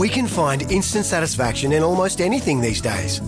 We can find instant satisfaction in almost anything these days.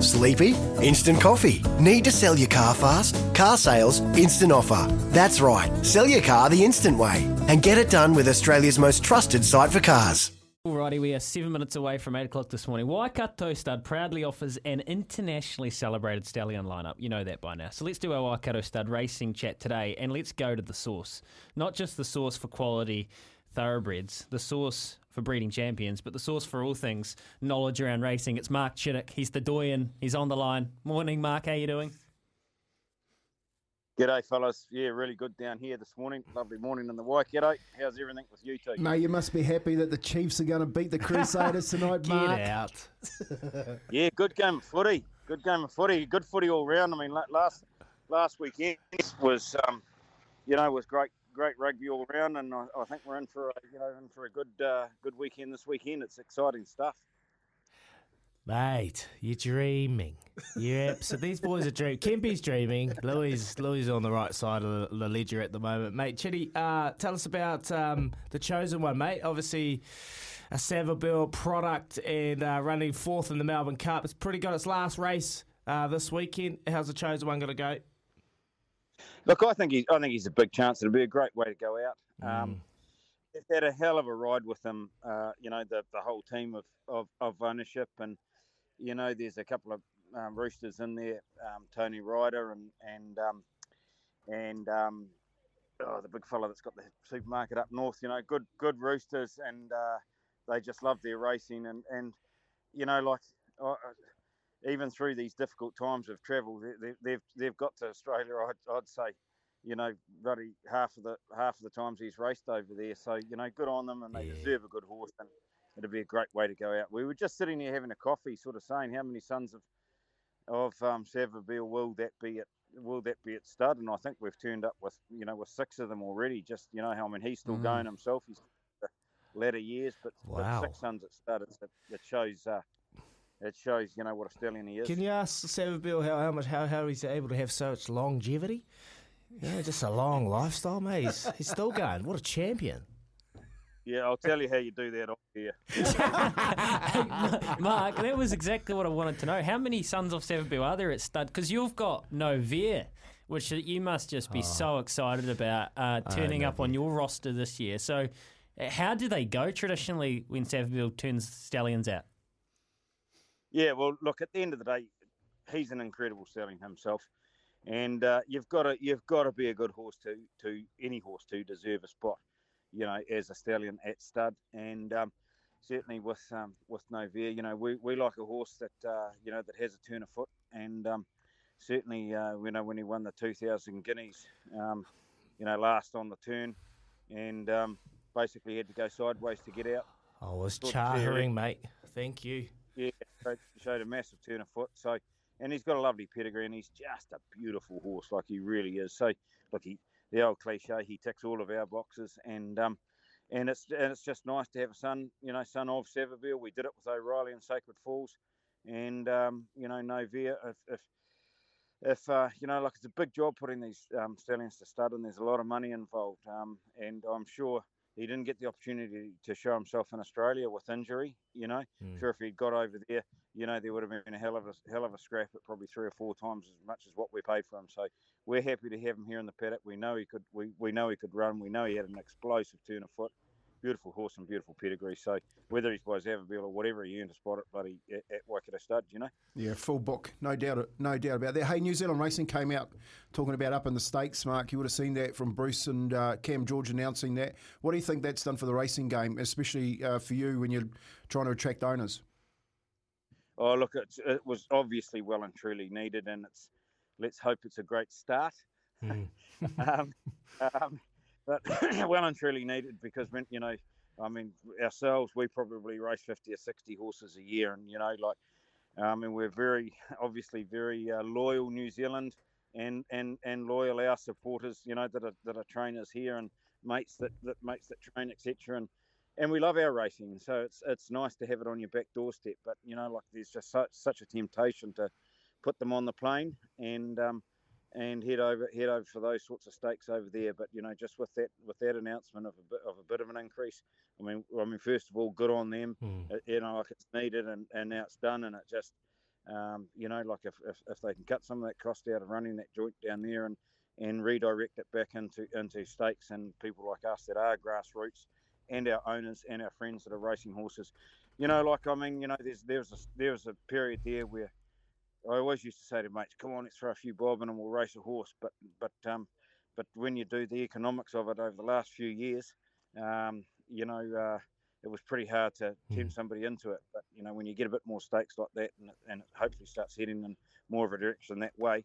Sleepy? Instant coffee. Need to sell your car fast? Car sales, instant offer. That's right. Sell your car the instant way and get it done with Australia's most trusted site for cars. Alrighty, we are seven minutes away from 8 o'clock this morning. Waikato Stud proudly offers an internationally celebrated stallion lineup. You know that by now. So let's do our Waikato Stud racing chat today and let's go to the source. Not just the source for quality thoroughbreds, the source for breeding champions, but the source for all things knowledge around racing. It's Mark Chittick. He's the doyen. He's on the line. Morning, Mark. How you doing? G'day, fellas. Yeah, really good down here this morning. Lovely morning in the Waikato. How's everything with you two? Mate, you must be happy that the Chiefs are going to beat the Crusaders tonight, Mark. Get out. yeah, good game of footy. Good game of footy. Good footy all round. I mean, last last weekend was, um, you know, was great great rugby all round, and I, I, think we're in for a, you know in for a good uh, good weekend this weekend. It's exciting stuff. Mate, you're dreaming. Yeah, so these boys are dreaming. Kempy's dreaming. Louis, Louis on the right side of the, ledger at the moment, mate. Chitty, uh, tell us about um, the chosen one, mate. Obviously, a Savabeel product and uh, running fourth in the Melbourne Cup. It's pretty good. Its last race uh, this weekend. How's the chosen one going to go? Look, I think he, I think he's a big chance. It'll be a great way to go out. Um, mm. They've had a hell of a ride with him. Uh, you know, the the whole team of, of, of ownership and you know, there's a couple of um, roosters in there, um, Tony Ryder and and um, and um, oh, the big fella that's got the supermarket up north. You know, good good roosters, and uh, they just love their racing, and and you know, like. Even through these difficult times of travel, they, they've they've got to Australia. I'd, I'd say, you know, bloody half of the half of the times he's raced over there. So you know, good on them, and they yeah. deserve a good horse. And it'd be a great way to go out. We were just sitting here having a coffee, sort of saying how many sons of of um, Savabeel will that be at will that be at stud? And I think we've turned up with you know with six of them already. Just you know how I mean he's still mm. going himself. He's latter years, but, wow. but six sons at stud. It, it shows. Uh, it shows, you know, what a stallion he is. Can you ask Savabeel how, how much how, how he's able to have such longevity? Yeah, just a long lifestyle, mate. He's, he's still going. What a champion! Yeah, I'll tell you how you do that off here. Mark, that was exactly what I wanted to know. How many sons of Savabeel are there at stud? Because you've got Noverre, which you must just be oh. so excited about uh, turning up on your roster this year. So, uh, how do they go traditionally when Savabeel turns stallions out? Yeah, well, look, at the end of the day, he's an incredible stallion himself. And uh, you've got to you've got to be a good horse to to any horse to deserve a spot you know, as a stallion at stud. And um, certainly with um, with Noverre, you know, we, we like a horse that uh, you know that has a turn of foot. And um, certainly, uh, you know, when he won the 2,000 guineas, um, you know, last on the turn, and um, basically had to go sideways to get out. I was chartering, mate. Thank you. Showed a massive turn of foot. So, and he's got a lovely pedigree, and he's just a beautiful horse, like he really is. So, look, he the old cliche. He ticks all of our boxes, and um, and it's and it's just nice to have a son, you know, son of Savabeel. We did it with O'Reilly and Sacred Falls, and um, you know, Noverre. If if, if uh, you know, like it's a big job putting these um, stallions to stud, and there's a lot of money involved. Um, and I'm sure he didn't get the opportunity to show himself in Australia with injury. You know, mm. sure if he'd got over there, you know, there would have been a hell of a hell of a scrap at probably three or four times as much as what we paid for him. So we're happy to have him here in the paddock. We know he could. We, we know he could run. We know he had an explosive turn of foot. Beautiful horse and beautiful pedigree. So whether he's by Savabeel or whatever, he earned a spot at bloody at, at Waikato Stud. You know. Yeah, full book, no doubt, no doubt about that. Hey, New Zealand Racing came out talking about up in the stakes. Mark, you would have seen that from Bruce and uh, Cam George announcing that. What do you think that's done for the racing game, especially uh, for you when you're trying to attract owners? Oh, look, it was obviously well and truly needed, and it's let's hope it's a great start. Mm. um, um, but well and truly needed because when you know I mean, ourselves, we probably race 50 or 60 horses a year, and you know, like, I mean, we're very obviously very uh, loyal New Zealand and and and loyal our supporters, you know, that are that are trainers here and mates that, that mates that train, etc. And and we love our racing, so it's it's nice to have it on your back doorstep. But you know, like there's just such such a temptation to put them on the plane and um, and head over head over for those sorts of stakes over there. But you know, just with that with that announcement of a bit of a bit of an increase, I mean, I mean, first of all, good on them. Mm. It, you know, like it's needed and, and now it's done, and it just um, you know, like if, if, if they can cut some of that cost out of running that joint down there and and redirect it back into into stakes and people like us that are grassroots and our owners and our friends that are racing horses. You know, like I mean, you know, there's there was a there was a period there where I always used to say to mates, "Come on, let's throw a few bob in and we'll race a horse." But but um, but when you do the economics of it over the last few years, um, you know, uh, it was pretty hard to tempt mm. somebody into it. But you know, when you get a bit more stakes like that, and it, and it hopefully starts heading in more of a direction that way,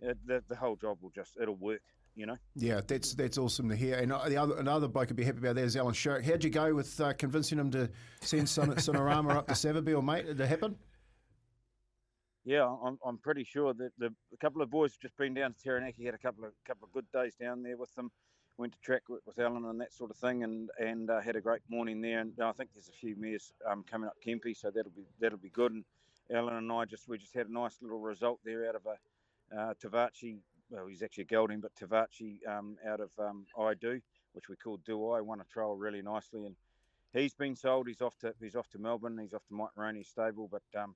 it, the the whole job will just it'll work. You know. Yeah, that's that's awesome to hear. And uh, the other another bloke would be happy about that is Alan Sharrock. How'd you go with uh, convincing him to send Son- Sonorama up to Savabeel, mate? Did it happen? Yeah, I'm, I'm pretty sure that the a couple of boys have just been down to Taranaki, had a couple of couple of good days down there with them. Went to track with, Alan and that sort of thing, and and uh, had a great morning there. And I think there's a few mares um, coming up Kempy, so that'll be that'll be good. And Alan and I just we just had a nice little result there out of a uh, Tivaci. Well, he's actually gelding, but Tivaci um, out of um, I Do, which we called Do I, won a trial really nicely, and he's been sold. He's off to he's off to Melbourne. He's off to Mike Moroney's stable, but um,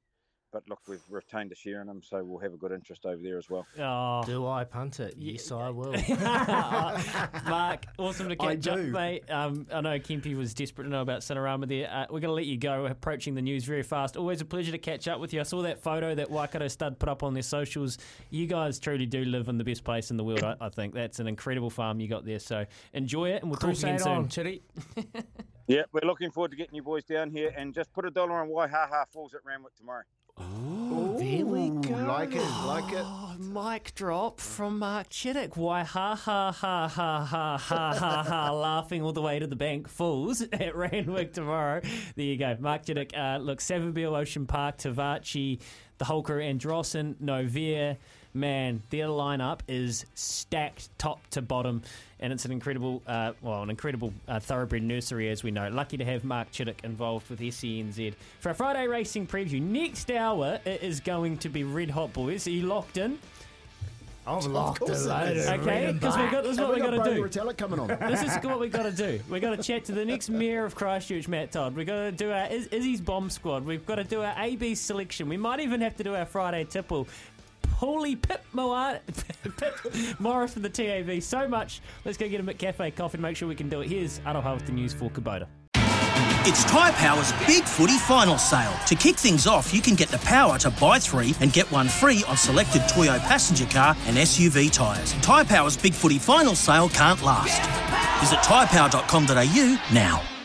but look, we've retained a share in them, so we'll have a good interest over there as well. Oh. Do I punt it? Yes, I will. Mark, awesome to catch up, mate. Um, I know Kempy was desperate to know about Sonorama there. Uh, we're going to let you go, We're approaching the news very fast. Always a pleasure to catch up with you. I saw that photo that Waikato Stud put up on their socials. You guys truly do live in the best place in the world, I, I think. That's an incredible farm you got there, so enjoy it, and we'll Crusade talk again on, soon. Chitty. yeah, we're looking forward to getting you boys down here, and just put a dollar on Waihaha Falls at Randwick tomorrow. Ooh, there we go. Like it, like it. Oh, mic drop from Mark Chittick. Why ha ha ha ha ha ha ha ha laughing all the way to the bank fools at Randwick tomorrow. There you go. Mark Chittick. Uh, look, Savabeel Ocean Park, Tivaci, the whole crew, Androsson, Noverre man, their lineup is stacked top to bottom, and it's an incredible, uh, well, an incredible uh, thoroughbred nursery, as we know. Lucky to have Mark Chittick involved with SENZ. For our Friday racing preview, next hour it is going to be red hot, boys. Are you locked in? I'm locked in. Okay, because we got this is what we've got to do. Retallick coming on. This is what we got to do. We got to chat to the next mayor of Christchurch, Matt Todd. We've got to do our Iz- Izzy's bomb squad. We've got to do our AB selection. We might even have to do our Friday tipple. Holy Pip, Pip Morris from the TAB. So much. Let's go get a McCafe coffee and make sure we can do it. Here's Aroha with the news for Kubota. It's Tyre Power's Big Footy Final Sale. To kick things off, you can get the power to buy three and get one free on selected Toyo passenger car and SUV tyres. Tyre Power's Big Footy Final Sale can't last. Visit tyrepower.com.au now.